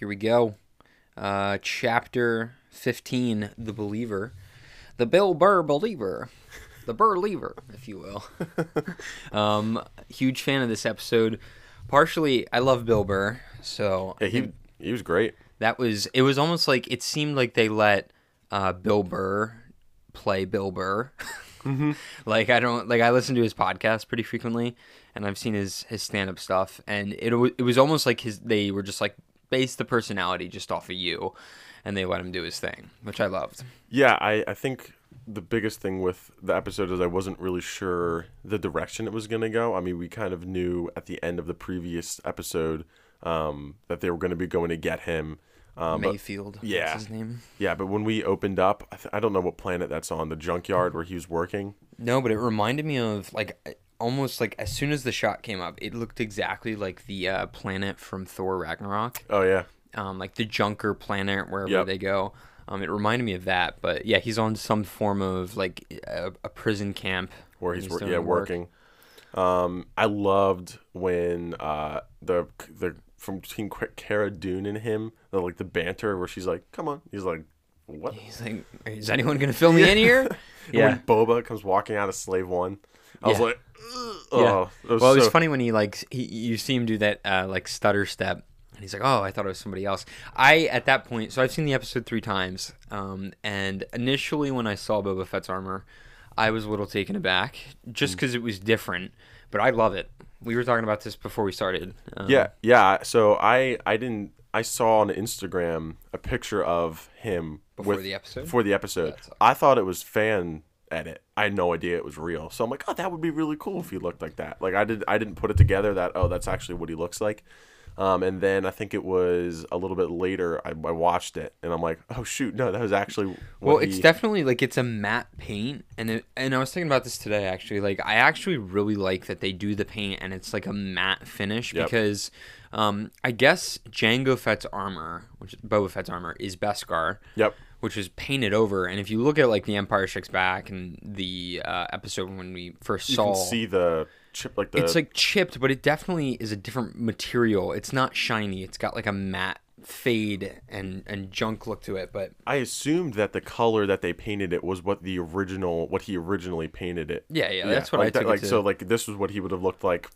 here we go. Uh, chapter 15 The Believer. The Bill Burr Believer. The Burr Lever, if you will. um, huge fan of this episode. Partially, I love Bill Burr, so Yeah, he he was great. that was it was almost like it seemed like they let uh, Bill Burr play Bill Burr. like I don't like I listen to his podcast pretty frequently, and I've seen his his stand up stuff, and it it was almost like his they were just like base the personality just off of you, and they let him do his thing, which I loved. Yeah, I, I think the biggest thing with the episode is I wasn't really sure the direction it was going to go. I mean, we kind of knew at the end of the previous episode um, that they were going to be going to get him. Um, but- Mayfield, yeah. what's his name? yeah, but when we opened up, I, th- I don't know what planet that's on, the junkyard where he was working. No, but it reminded me of like almost like as soon as the shot came up, it looked exactly like the uh, planet from Thor Ragnarok. Oh, yeah. um, like the Junker planet, wherever Yep. they go. Um, it reminded me of that, but yeah, he's on some form of like a, a prison camp where he's, wor- yeah work. working. Um, I loved when uh the the from between Cara Dune and him, the like the banter where she's like, "Come on," he's like, "What?" He's like, "Is anyone gonna fill me in here?" Yeah, when Boba comes walking out of Slave One, I was like, "Ugh." Yeah. oh, it was well, it was funny when he like he, you see him do that uh, like stutter step, and he's like, "Oh, I thought it was somebody else." I at that point, so I've seen the episode three times, um, and initially when I saw Boba Fett's armor, I was a little taken aback just Mm. because it was different, but I love it. We were talking about this before we started. Um, Yeah, yeah. So I I didn't I saw on Instagram a picture of him Before with- the episode? Before the episode, I thought it was fan edit. I had no idea it was real. So I'm like, oh, that would be really cool if he looked like that. Like I did I didn't put it together that oh that's actually what he looks like. Um, and then I think it was a little bit later I, I watched it and I'm like, oh shoot, no, that was actually what Well, he, it's definitely like it's a matte paint, and it, and I was thinking about this today actually. Like, I actually really like that they do the paint and it's like a matte finish Yep. because, um, I guess Jango Fett's armor, which Boba Fett's armor, is Beskar, Yep. Which is painted over. And if you look at like the Empire Strikes Back and the uh, episode when we first You saw, can see the chip like the it's like chipped, but it definitely is a different material. It's not shiny. It's got like a matte fade and and junk look to it, but I assumed that the color that they painted it was what the original what he originally painted it. yeah, yeah, that's what like I that- took it like so like this was what he would have looked like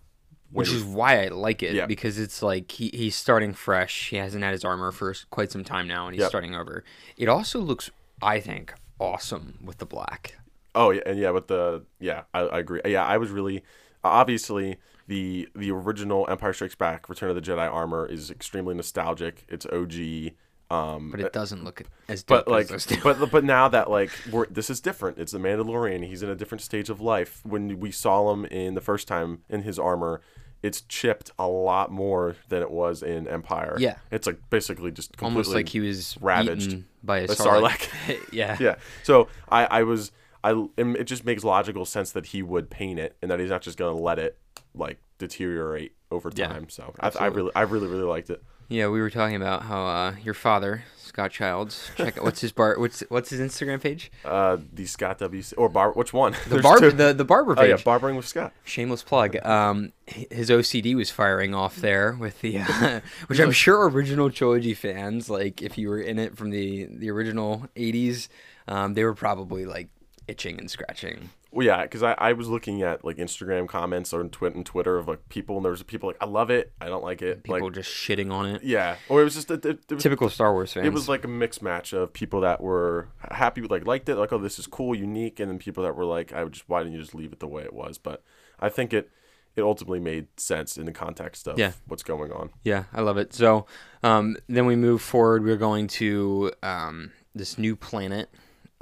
which is why I like it Yeah. because it's like he, he's starting fresh. He hasn't had his armor for quite some time now, and he's Yep. starting over. It also looks, I think, awesome with the black. Oh yeah, and yeah, with the yeah, I, I agree. Yeah, I was really obviously the the original Empire Strikes Back, Return of the Jedi armor is extremely nostalgic. It's OG. Um, But it doesn't look as but like, as but but now that like we're this is different. It's the Mandalorian. He's in a different stage of life. When we saw him in the first time in his armor, it's chipped a lot more than it was in Empire. Yeah. it's like basically just completely almost like he was ravaged by a by sarlacc. yeah. yeah. So I, I was I it just makes logical sense that he would paint it and that he's not just gonna let it like deteriorate over Yeah, time. so I, I really I really really liked it. Yeah, we were talking about how uh, your father, Scott Childs, check out what's his bar, what's what's his Instagram page? Uh, the Scott W or Bar which one? The two. the the barber oh page. yeah, barbering with Scott. Shameless plug. Um, his OCD was firing off there with the, uh, which I'm sure original trilogy fans, like if you were in it from the the original '80s, um, they were probably like itching and scratching. Well, yeah, because I, I was looking at like Instagram comments or Twitter and Twitter of like people and there was people like I love it, I don't like it, People like just shitting on it. yeah, or it was just a, it, it was Typical Star Wars fans. it was like a mixed match of people that were happy with like liked it like oh this is cool unique and then people that were like i would just why didn't you just leave it the way it was but i think it it ultimately made sense in the context of Yeah. what's going on Yeah, I love it. So um, then we move forward. We're going to um, this new planet.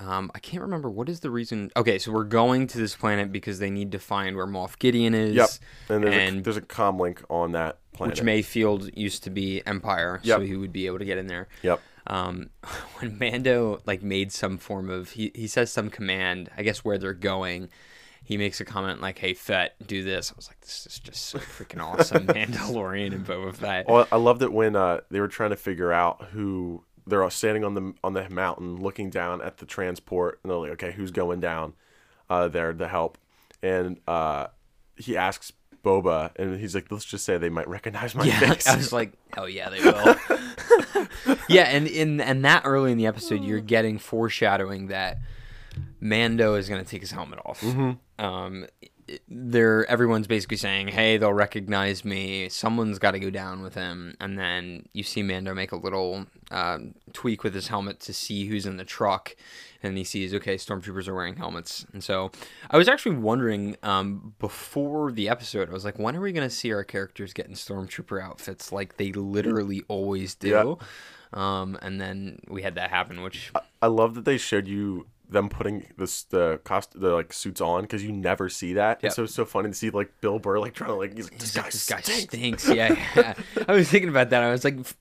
Um, I can't remember what is the reason. Okay, so we're going to this planet because they need to find where Moff Gideon is. yep and there's, a, and there's a com link on that planet which Mayfield used to be Empire, Yep. so he would be able to get in there. yep Um, when Mando like made some form of he he says some command, I guess where they're going. He makes a comment like, "Hey, Fett, do this." I was like, "This is just so freaking awesome, Mandalorian and Boba Fett." well, i loved it when uh, they were trying to figure out who they're all standing on the on the mountain looking down at the transport and they're like okay who's going down uh, there to help and uh, he asks Boba, and he's like, let's just say they might recognize my Yeah, face. I was like, oh yeah, they will. yeah, and in and that early in the episode, you're getting foreshadowing that Mando is going to take his helmet off. Mm-hmm. Um, they're everyone's basically saying, "Hey, they'll recognize me. Someone's got to go down with him." And then you see Mando make a little um, tweak with his helmet to see who's in the truck, and he sees, okay, stormtroopers are wearing helmets. And so I was actually wondering um, before the episode, I was like, when are we going to see our characters getting stormtrooper outfits like they literally always do? Um, and then we had that happen, which I love that they showed you them putting this the cost the like suits on because you never see that. Yep. And so it's so funny to see like Bill Burr like trying to like he's like this guy, this guy stinks. stinks. Yeah, yeah. I was thinking about that. I was like, f-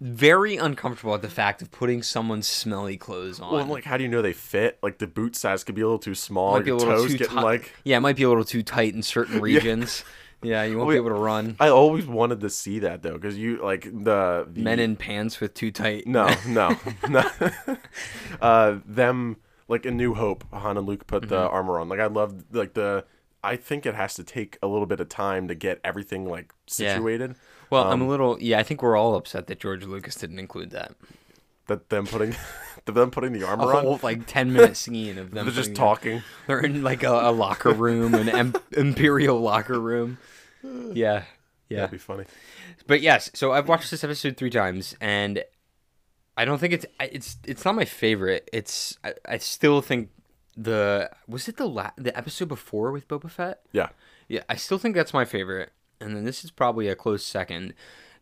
very uncomfortable at the fact of putting someone's smelly clothes on. Well, I'm like, how do you know they fit? Like the boot size could be a little too small. Might be a little toes too getting tight. like. yeah, it might be a little too tight in certain regions. yeah, you won't Well, be able to run. I always wanted to see that though, because you like the, the Men in pants with too tight. No, no, no. uh, them like in New Hope, Han and Luke put the Mm-hmm. armor on. Like I love like the. I think it has to take a little bit of time to get everything like Yeah. situated. Well, I'm Um, a little. Yeah, I think we're all upset that George Lucas didn't include that. That them putting, that them putting the A armor on. whole like ten minute scene of them. They're just talking. They're in like a, a locker room, an em- imperial locker room. Yeah, yeah. That'd be funny. But yes, so I've watched this episode three times, and I don't think it's it's it's not my favorite. It's I, I still think the was it the la- the episode before with Boba Fett. Yeah. Yeah, I still think that's my favorite, and then this is probably a close second,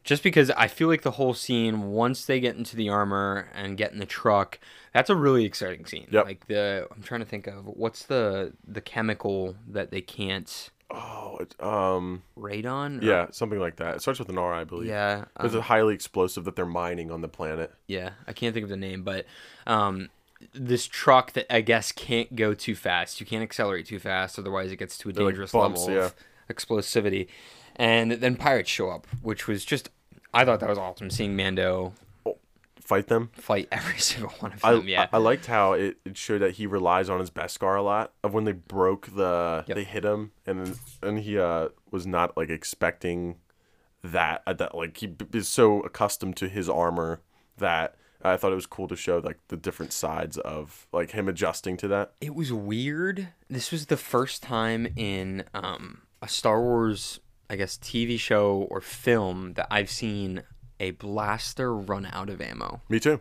just because I feel like the whole scene once they get into the armor and get in the truck, that's a really exciting scene. Yep. Like the I'm trying to think of what's the the chemical that they can't Oh, it, um, radon. or- yeah, something like that. It starts with an R, I believe. Yeah. It's um, a highly explosive that they're mining on the planet. yeah, I can't think of the name, but um, this truck that I guess can't go too fast. You can't accelerate too fast, otherwise it gets to a They're like dangerous bumps, level of explosivity. And then pirates show up, which was just I thought that was awesome seeing Mando Fight them. fight every single one of I, them. yeah, I, I liked how it, it showed that he relies on his Beskar a lot. Of when they broke the, Yep. they hit him, and then and he uh, was not like expecting that. That like he b- is so accustomed to his armor that I thought it was cool to show like the different sides of like him adjusting to that. it was weird. This was the first time in um, a Star Wars, I guess, TV show or film that I've seen a blaster run out of ammo. Me too.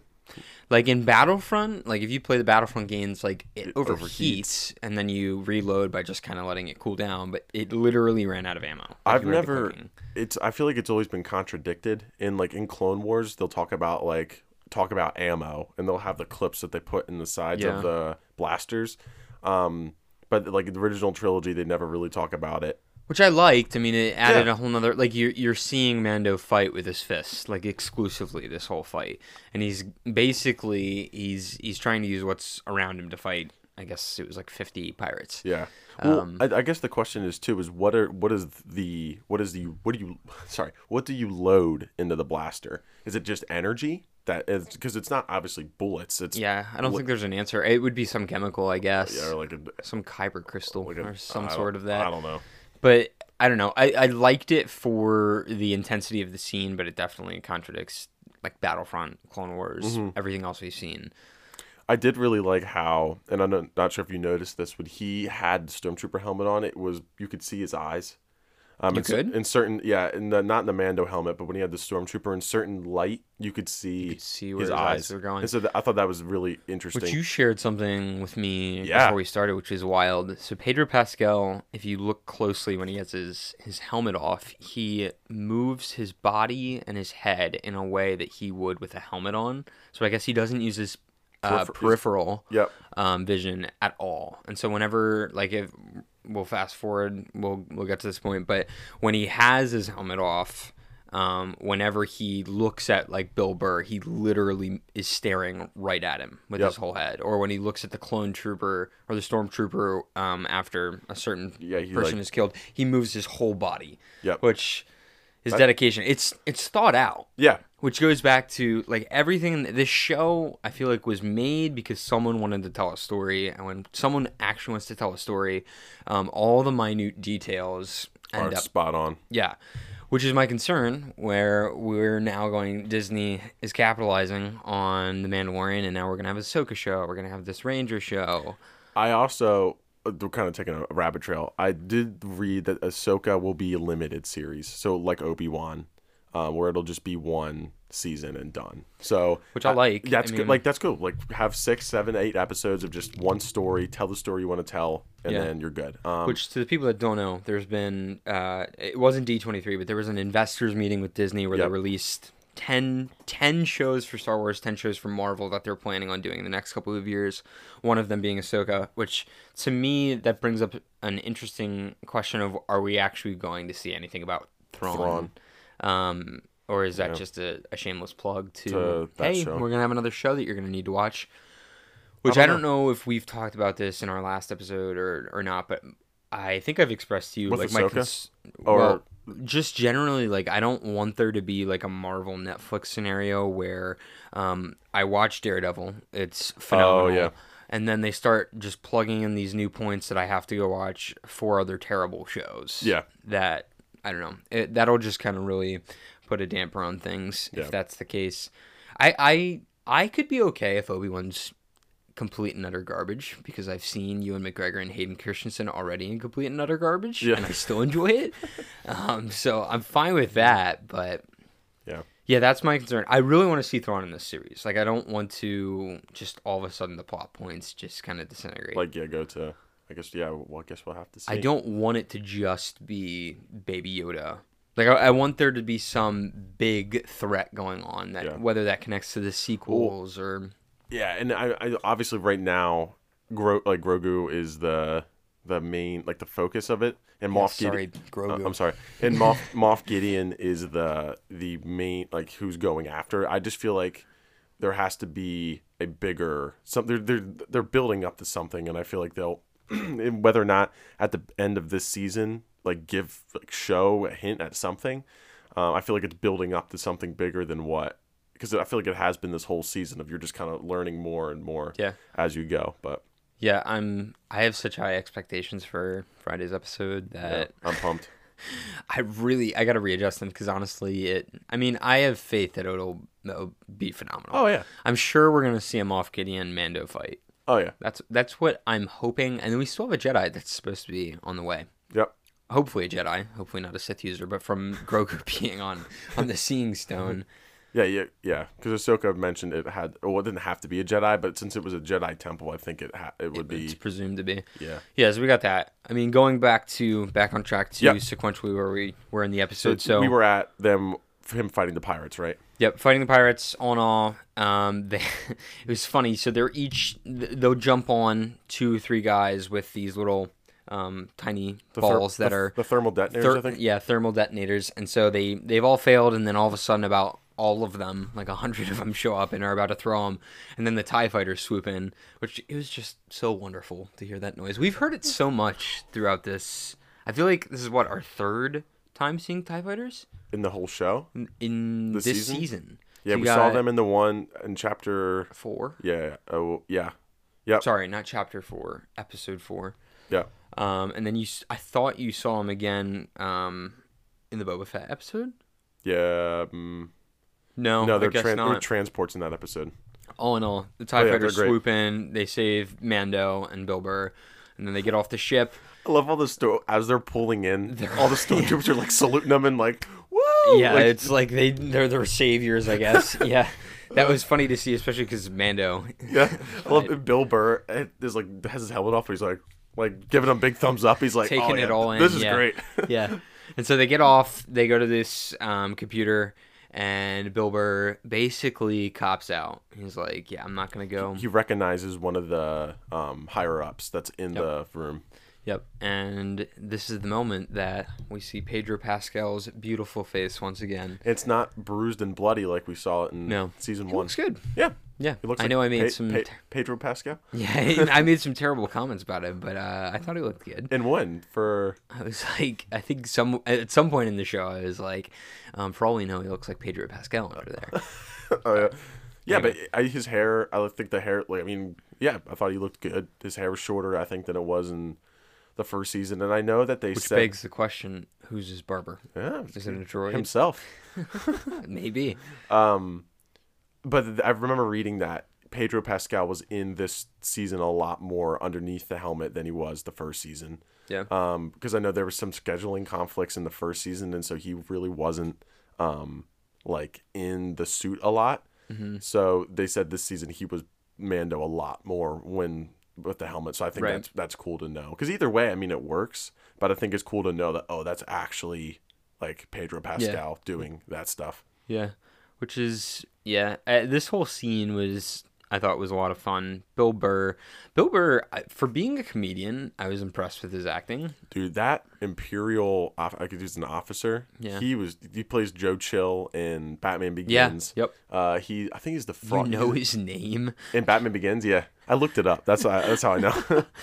Like in Battlefront, like if you play the Battlefront games, like it, It overheats, overheats. and then you reload by just kind of letting it cool down. But it literally ran out of ammo. like I've you were at the never. It's. I feel like it's always been contradicted in like in Clone Wars. They'll talk about like talk about ammo, and they'll have the clips that they put in the sides Yeah. of the blasters. Um, but like the original trilogy, they never really talk about it. Which I liked. I mean, it added Yeah. a whole nother like you're you're seeing Mando fight with his fists like exclusively this whole fight, and he's basically he's he's trying to use what's around him to fight. I guess it was like 50 pirates. Yeah. Well, Um, I, I guess the question is too is what are what is the what is the what do you sorry what do you load into the blaster? Is it just energy that is because it's not obviously bullets. It's Yeah, I don't think there's an answer. It would be some chemical, I guess. yeah, or like a, some kyber crystal like a or some sort of that. I don't know. But I don't know. I, I liked it for the intensity of the scene, but it definitely contradicts like Battlefront, Clone Wars, Mm-hmm. everything else we've seen. I did really like how, and I'm not, sure if you noticed this, when he had the stormtrooper helmet on, it was you could see his eyes. Um, You in, could? in certain, yeah, in the, not in the Mando helmet, but when he had the stormtrooper in certain light, you could see, could see where his eyes were going. And so th- I thought that was really interesting. Which you shared something with me Yeah. before we started, which is wild. So Pedro Pascal, if you look closely when he gets his his helmet off, he moves his body and his head in a way that he would with a helmet on. So I guess he doesn't use his uh, Peripher- peripheral Yep. um, vision at all. And so whenever like if we'll fast forward, we'll we'll get to this point, but when he has his helmet off, um, whenever he looks at like Bill Burr, he literally is staring right at him with Yep. his whole head. Or when he looks at the clone trooper or the stormtrooper um, after a certain Yeah, person like- is killed, he moves his whole body. Yep. Which is dedication. It's it's thought out Yeah. which goes back to like everything this show i feel like was made because someone wanted to tell a story and when someone actually wants to tell a story um, all the minute details end Are up spot on. yeah, which is my concern. Where we're now going, Disney is capitalizing on the Mandalorian, and now we're gonna have a Ahsoka show. We're gonna have this Ranger show. I also we're kind of taking a rabbit trail. I did read that Ahsoka will be a limited series, so like Obi Wan, um, where it'll just be one season and done. So Which I like. That's I good. Like that's cool. Like have six, seven, eight episodes of just one story. Tell the story you want to tell, and Yeah. then you're good. Um, Which to the people that don't know, there's been uh, it wasn't D23, but there was an investors meeting with Disney where Yep. they released 10, 10 shows for Star Wars, 10 shows for Marvel that they're planning on doing in the next couple of years. One of them being Ahsoka, which to me that brings up an interesting question of are we actually going to see anything about Thrawn? Thrawn. Um, or is that Yeah. just a, a shameless plug to, To hey, show. we're gonna have another show that you're gonna need to watch? Which don't I don't know. if we've talked about this in our last episode or or not, but I think I've expressed to you With like my cons- Or- well, just generally like I don't want there to be like a Marvel Netflix scenario where um, I watch Daredevil, it's phenomenal, Oh, yeah. and then they start just plugging in these new points that I have to go watch four other terrible shows. Yeah. that I don't know. It, that'll just kind of really put a damper on things Yeah. if that's the case. I I I could be okay if Obi Wan's complete and utter garbage because I've seen Ewan McGregor and Hayden Christensen already in complete and utter garbage, Yeah. and I still enjoy it. um, so I'm fine with that, but yeah. yeah, that's my concern. I really want to see Thrawn in this series. Like, I don't want to just all of a sudden the plot points just kind of disintegrate. Like yeah, go to. I guess yeah. Well, I guess we'll have to see. I don't want it to just be Baby Yoda. Like I, I want there to be some big threat going on that Yeah. whether that connects to the sequels or Yeah, and I, I obviously right now, Gro, like Grogu is the the main like the focus of it, and Moff sorry, Gideon. Grogu. uh, I'm sorry, and Moff Moff Gideon is the the main like who's going after. I just feel like there has to be a bigger some they're they're they're building up to something, and I feel like they'll whether or not at the end of this season like give like show a hint at something. Uh, I feel like it's building up to something bigger than what because I feel like it has been this whole season of you're just kind of learning more and more Yeah. as you go. But Yeah, I'm I have such high expectations for Friday's episode yeah, that I'm pumped. I really I got to readjust them because honestly it I mean, I have faith that it'll, it'll be phenomenal. Oh yeah, I'm sure we're going to see a Moff Gideon Mando fight. oh yeah, That's that's what I'm hoping and then we still have a Jedi that's supposed to be on the way. yep. hopefully a Jedi, hopefully not a Sith user, but from Grogu being on on the Seeing Stone. Mm-hmm. Yeah, yeah, yeah. Because Ahsoka mentioned it had, well, it didn't have to be a Jedi, but since it was a Jedi temple, I think it ha- it would It's be. presumed to be. Yeah, Yeah, so we got that. I mean, going back to back on track to Yep. sequentially where we were in the episode. So, we were at them, him fighting the pirates, right? yep, fighting the pirates. In all, um, they, it was funny. So they're each they'll jump on two, three guys with these little um, tiny The ther- balls that the, are the thermal detonators. Ther- I think. Yeah, thermal detonators, and so they they've all failed, and then all of a sudden, about all of them, like a hundred of them, show up and are about to throw them, and then the Tie fighters swoop in, which it was just so wonderful to hear that noise. We've heard it so much throughout this. I feel like this is what our third time seeing Tie fighters In the whole show. in, in This season? season. Yeah, So we saw them in the one in chapter. four. Yeah. Oh, yeah. Yep. Sorry, not chapter four, episode four. Yeah. Um, and then you, I thought you saw him again, um, in the Boba Fett episode. Yeah. Um, No, no, they're, guess tran- not. they're transports in that episode. all in all, the TIE Oh, yeah, fighters swoop in, they save Mando and Bill Burr, and then they get off the ship. I love all the sto- as they're pulling in. They're- all the stormtroopers are like saluting them and like, woo! yeah, Like, it's like they they're their saviors, I guess. yeah, that was funny to see, especially because Mando. Yeah, I love it. Bill Burr is like has his helmet off. But he's like, like giving him big thumbs up. He's like, Taking oh, it yeah, all in, This is yeah. great. yeah, and so they get off. They go to this um, computer, and Bill Burr basically cops out. He's like, "Yeah, I'm not gonna go." he recognizes one of the um, higher ups that's in the room. Yep. And this is the moment that we see Pedro Pascal's beautiful face once again. It's not bruised and bloody like we saw it in No. season He one. looks good. Yeah, Yeah, he looks. I like know I made Pe- some. Pe- Pedro Pascal. Yeah, I made some terrible comments about him, but uh, I thought he looked good. And one for I was like, I think some at some point in the show, I was like, um, for all we know, he looks like Pedro Pascal over there. oh yeah, yeah, but I, his hair. I think the hair. Like I mean, yeah, I thought he looked good. His hair was shorter, I think, than it was in the first season. And I know that they Which said begs the question: Who's his barber? Yeah, Is it a droid? himself. Maybe. Um, but I remember reading that Pedro Pascal was in this season a lot more underneath the helmet than he was the first season. Yeah. Um, because I know there was some scheduling conflicts in the first season, and so he really wasn't um like in the suit a lot. Mm-hmm. So they said this season he was Mando a lot more when with the helmet. So I think Right. that's that's cool to know. Because either way, I mean, it works. But I think it's cool to know that oh, that's actually like Pedro Pascal doing that stuff. Yeah, which is yeah. Uh, this whole scene was I thought was a lot of fun. Bill Burr, Bill Burr, for being a comedian, I was impressed with his acting. Dude, that Imperial, I could use an officer. Yeah. He was. He plays Joe Chill in Batman Begins. Yeah. Yep. Uh, he. I think he's the You front. know his name. in Batman Begins. Yeah, I looked it up. That's how. I, that's how I know.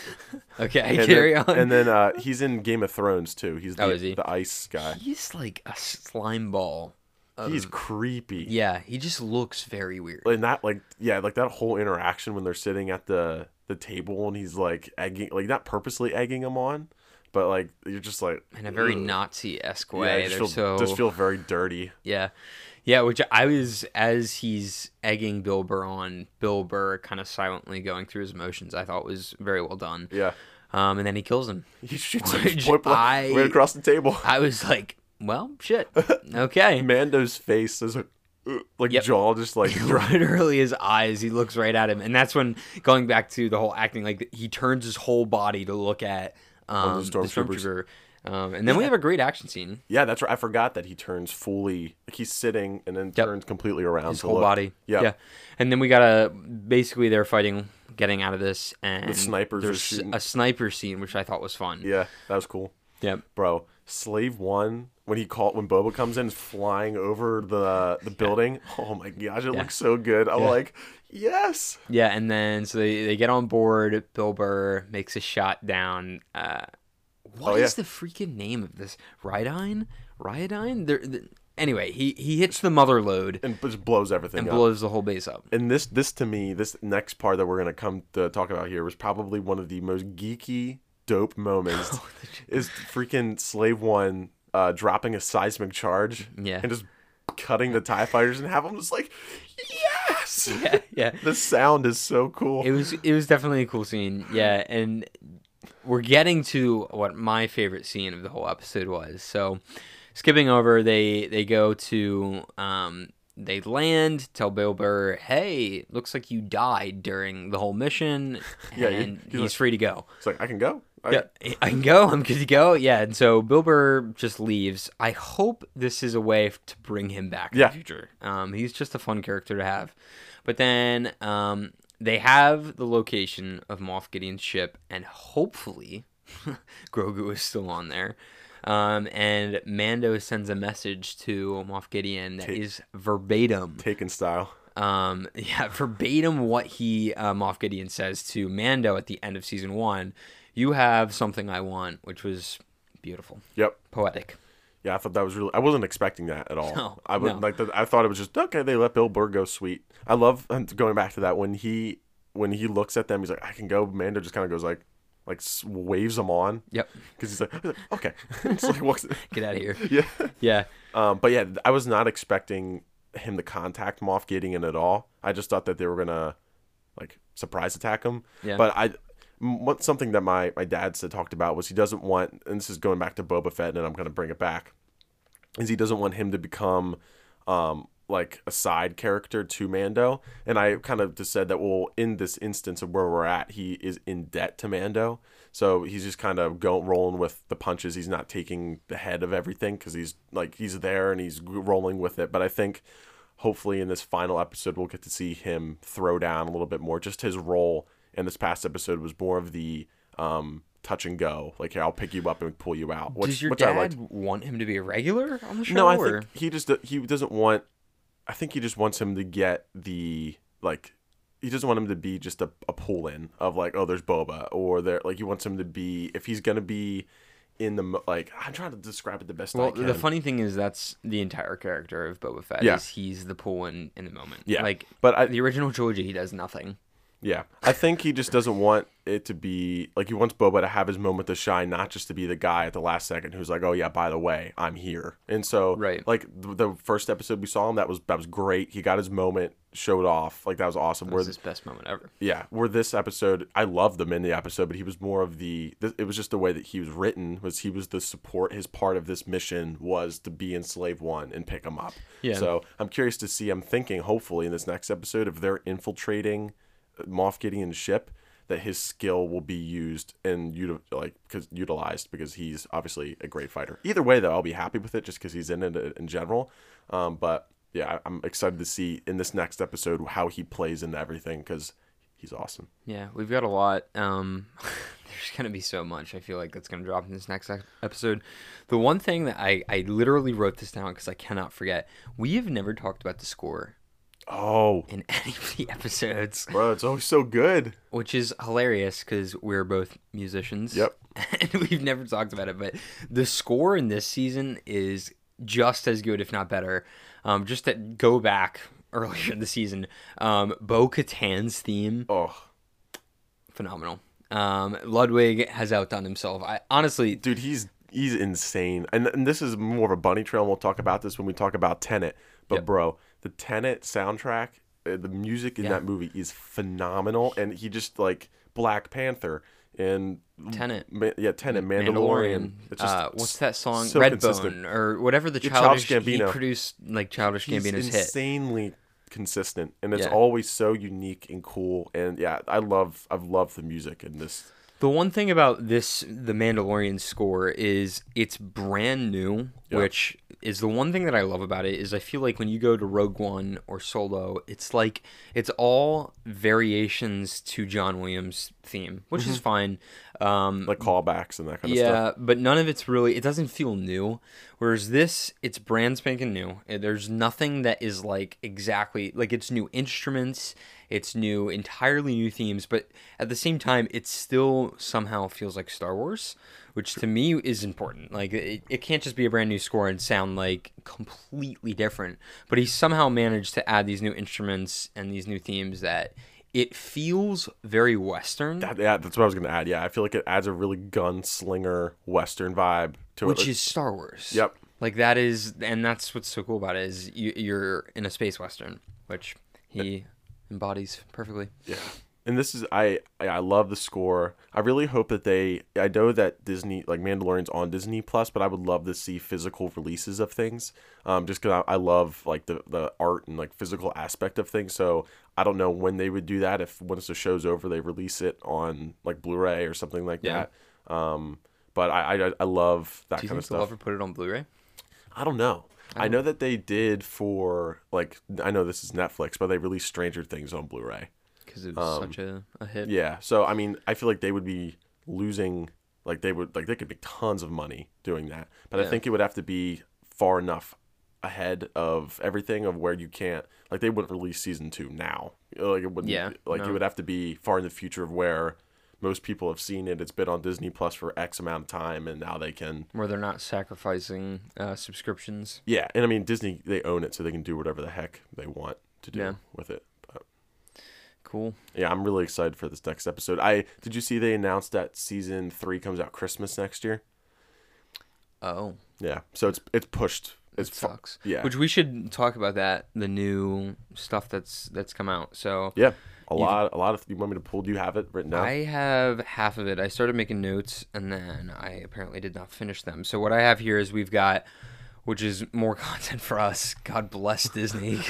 Okay, and carry then, on. And then uh, he's in Game of Thrones too. He's the, Oh, is he? the ice guy. He's like a slime ball. Of- He's creepy. yeah, he just looks very weird. And that like yeah like that whole interaction when they're sitting at the the table and he's like egging like not purposely egging him on, but like you're just like In a very. Nazi esque way. Yeah, just feel, so just feel very dirty. Yeah. Yeah, which I was as he's egging Bill Burr on, Bill Burr kind of silently going through his emotions. I thought was very well done. Yeah. Um, and then he kills him. He shoots him Which point blank right across the table. I was like, well, shit. Okay. Mando's face is like, uh, like Yep. jaw just like dry. Literally, his eyes. He looks right at him, and that's when going back to the whole acting. Like he turns his whole body to look at um, the the stormtrooper. Um, and then we have a great action scene. Yeah, that's right. I forgot that he turns fully like he's sitting and then Yep. turns completely around. his whole look. body. Yeah. yeah. And then we got a basically they're fighting, getting out of this, and snipers are there's a sniper scene which I thought was fun. Yeah, that was cool. Yep. Bro, Slave One when he called when Boba comes in flying over the the building. Oh my gosh, it Yeah. looks so good. I'm Yeah. like, yes. Yeah, and then so they, they get on board. Bill Burr makes a shot down. Uh, what is Oh, yeah. the freaking name of this? Rydine? Rydine? There. The, anyway, he he hits the mother load And just blows everything and up. blows the whole base up. and this this to me, this next part that we're gonna come to talk about here was probably one of the most geeky, dope moments. Oh, is freaking Slave One uh, dropping a seismic charge Yeah. and just cutting the Tie Fighters and have them just like, yes. Yeah, yeah. The sound is so cool. It was it was definitely a cool scene. Yeah, and we're getting to what my favorite scene of the whole episode was. So, skipping over, they they go to um they land, tell Bill Burr, "Hey, looks like you died during the whole mission, Yeah, and he's he's, like- free to go." it's like I can go. I, Yeah, I can go. I'm good to go. Yeah, and so Bill Burr just leaves. I hope this is a way to bring him back in Yeah. the future. Um, he's just a fun character to have. But then um, they have the location of Moff Gideon's ship, and hopefully Grogu is still on there. Um, and Mando sends a message to Moff Gideon that is verbatim Taken style. um yeah verbatim what he uh, Moff Gideon says to Mando at the end of season one you have something I want which was beautiful Yep. poetic Yeah, I thought that was really. I wasn't expecting that at all. No, I would no. like. The, I thought it was just okay. They let Bill Burr go. Sweet. I love going back to that when he when he looks at them. He's like, I can go. Mando just kind of goes like, like waves them on yep because he's like, he's like, okay. It's like walks. get out of here Yeah. yeah Um, but yeah, I was not expecting him to contact Moff Gideon at all. I just thought that they were gonna like surprise attack him. Yeah. But I, what something that my my dad said talked about was he doesn't want, and this is going back to Boba Fett, and I'm gonna bring it back, is he doesn't want him to become, um, like a side character to Mando. And I kind of just said that well, in this instance of where we're at, he is in debt to Mando. So he's just kind of going rolling with the punches. He's not taking the head of everything because he's like he's there and he's rolling with it. But I think hopefully in this final episode we'll get to see him throw down a little bit more. Just his role in this past episode was more of the um, touch and go. Like here, I'll pick you up and pull you out. Which, does your which dad want him to be a regular on the show No, I or? think he just he doesn't want. I think he just wants him to get the like. He doesn't want him to be just a, a pull in of like oh there's Boba or there like he wants him to be if he's gonna be in the like I'm trying to describe it the best I well, the funny thing is that's the entire character of Boba Fett. Yeah. he's the pull in in the moment. Yeah. like but I, the original trilogy, he does nothing. Yeah, I think he just doesn't want it to be like he wants Boba to have his moment to shine, not just to be the guy at the last second who's like, "Oh yeah, by the way, I'm here." And so, Right. like the, the first episode we saw him, that was that was great. He got his moment, showed off, like that was awesome. Where was his best moment ever. yeah, where this episode, I loved him in the episode, but he was more of the. th- It was just the way that he was written. Was he was the support? His part of this mission was to be in Slave One and pick him up. Yeah. So I'm curious to see. I'm thinking, hopefully, in this next episode, if they're infiltrating Moff Gideon's ship, that his skill will be used and uti- like because utilized because he's obviously a great fighter. Either way, though, I'll be happy with it just because he's in it in general. Um, but yeah, I'm excited to see in this next episode how he plays into everything because he's awesome. Yeah, we've got a lot. Um, there's gonna be so much. I feel like that's gonna drop in this next episode. The one thing that I I literally wrote this down because I cannot forget. We have never talked about the score Oh, in any of the episodes, bro, it's always so good. which is hilarious because we're both musicians. Yep. and we've never talked about it, but the score in this season is just as good, if not better. Um, just to go back earlier in the season, um, Bo Katan's theme Oh, phenomenal. Um, Ludwig has outdone himself. I honestly, dude, he's he's insane. And, and this is more of a bunny trail. And we'll talk about this when we talk about Tenet. But Yep. bro, the Tenet soundtrack, uh, the music in Yeah. that movie is phenomenal. And he just like Black Panther and Tenet. Ma- yeah, Tenet, Mandalorian. Just uh, what's that song? so Redbone or whatever the Yeah, childish, Childish he produced like childish He's Gambino's hit. insanely consistent, and it's Yeah. always so unique and cool. And yeah, I love I've loved the music in this. The one thing about this, the Mandalorian score, is it's brand new, Yeah. which is the one thing that I love about it. Is I feel like when you go to Rogue One or Solo, it's like it's all variations to John Williams' theme, which is mm-hmm. fine. Um, like callbacks and that kind of stuff. yeah, but none of it's really. It doesn't feel new. Whereas this, it's brand spanking new. Uh, There's nothing that is like exactly like it's new instruments. It's new, entirely new themes. But at the same time, it still somehow feels like Star Wars, which to me is important. Like it, it can't just be a brand new score and sound like completely different. But he somehow managed to add these new instruments and these new themes that it feels very Western. That, yeah, that's what I was gonna add. Yeah, I feel like it adds a really gunslinger Western vibe to it. which is Star Wars. Yep. Like that is, and that's what's so cool about it is you, you're in a space western, which he embodies perfectly. Yeah. And this is I I love the score. I really hope that they I know that Disney like Mandalorian's on Disney Plus, but I would love to see physical releases of things. Um, just because I, I love like the the art and like physical aspect of things. So I don't know when they would do that. If once the show's over, they release it on like Blu-ray or something like Yeah. that. Um, but I, I I love that Do you kind think of stuff. ever put it on Blu-ray? I don't know. I know that they did for like I know this is Netflix, but they released Stranger Things on Blu-ray. Because it was such a, a hit. Um, Yeah. So I mean, I feel like they would be losing like they would like they could make tons of money doing that. But I think it would have to be far enough ahead of everything of where you can't like they wouldn't release season 2 now. Like it wouldn't Yeah, like no. it would have to be far in the future of where most people have seen it. It's been on Disney Plus for X amount of time and now they can Where they're not sacrificing uh, subscriptions. Yeah, and I mean Disney they own it so they can do whatever the heck they want to do Yeah. with it. Cool. yeah, I'm really excited for this next episode. I did you see they announced that season 3 comes out Christmas next year? Oh, Yeah, so it's it's pushed. it It's fu- sucks. yeah. Which we should talk about that. The new stuff that's that's come out. So yeah, a lot a lot of you want me to pull? Do you have it written down? I have half of it. I started making notes and then I apparently did not finish them. So what I have here is we've got, which is more content for us. God bless Disney,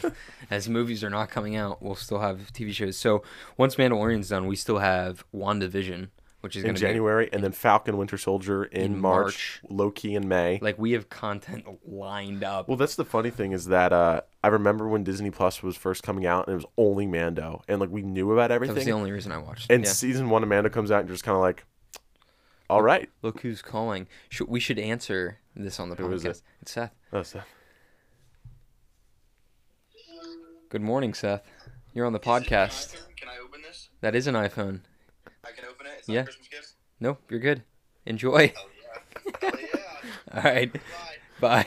as movies are not coming out, we'll still have TV shows. So once Mandalorian's done, we still have WandaVision, which is in going to January, and then Falcon Winter Soldier in, In March, Loki in May. like we have content lined up. Well, that's the funny thing is that uh, I remember when Disney Plus was first coming out, and it was only Mando, and like we knew about everything. that was the only reason I watched. and yeah. season one of Mando comes out, and you're just kind of like, all right. Look who's calling. Should, we should answer this on the Who is it? podcast. It's Seth. Oh, Seth. Good morning, Seth. You're on the podcast. Can I open this? That is an iPhone. I can open it. It's Yeah. not Christmas gift. No, you're good. Enjoy. Oh yeah. Oh yeah. All right. Bye. Bye.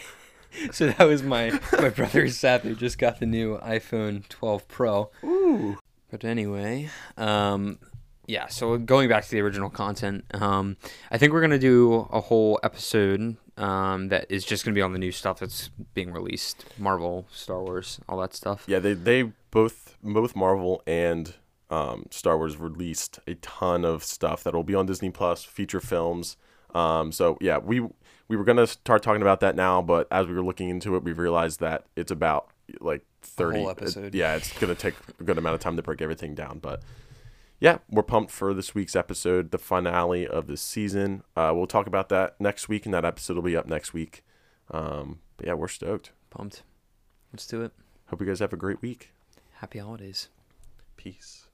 So that was my my brother Seth who just got the new iPhone 12 Pro. Ooh. But anyway, um, yeah. So going back to the original content, um, I think we're gonna do a whole episode um, that is just gonna be on the new stuff that's being released, Marvel, Star Wars, all that stuff. Yeah, they they both both Marvel and um, Star Wars released a ton of stuff that will be on Disney Plus, feature films. Um, so yeah, we we were gonna start talking about that now, but as we were looking into it, we realized that it's about like thirty. whole it- episode. yeah, it's gonna take a good amount of time to break everything down, but. Yeah, we're pumped for this week's episode, the finale of the season. Uh, we'll talk about that next week, and that episode will be up next week. Um, but yeah, we're stoked. Pumped. Let's do it. Hope you guys have a great week. Happy holidays. Peace.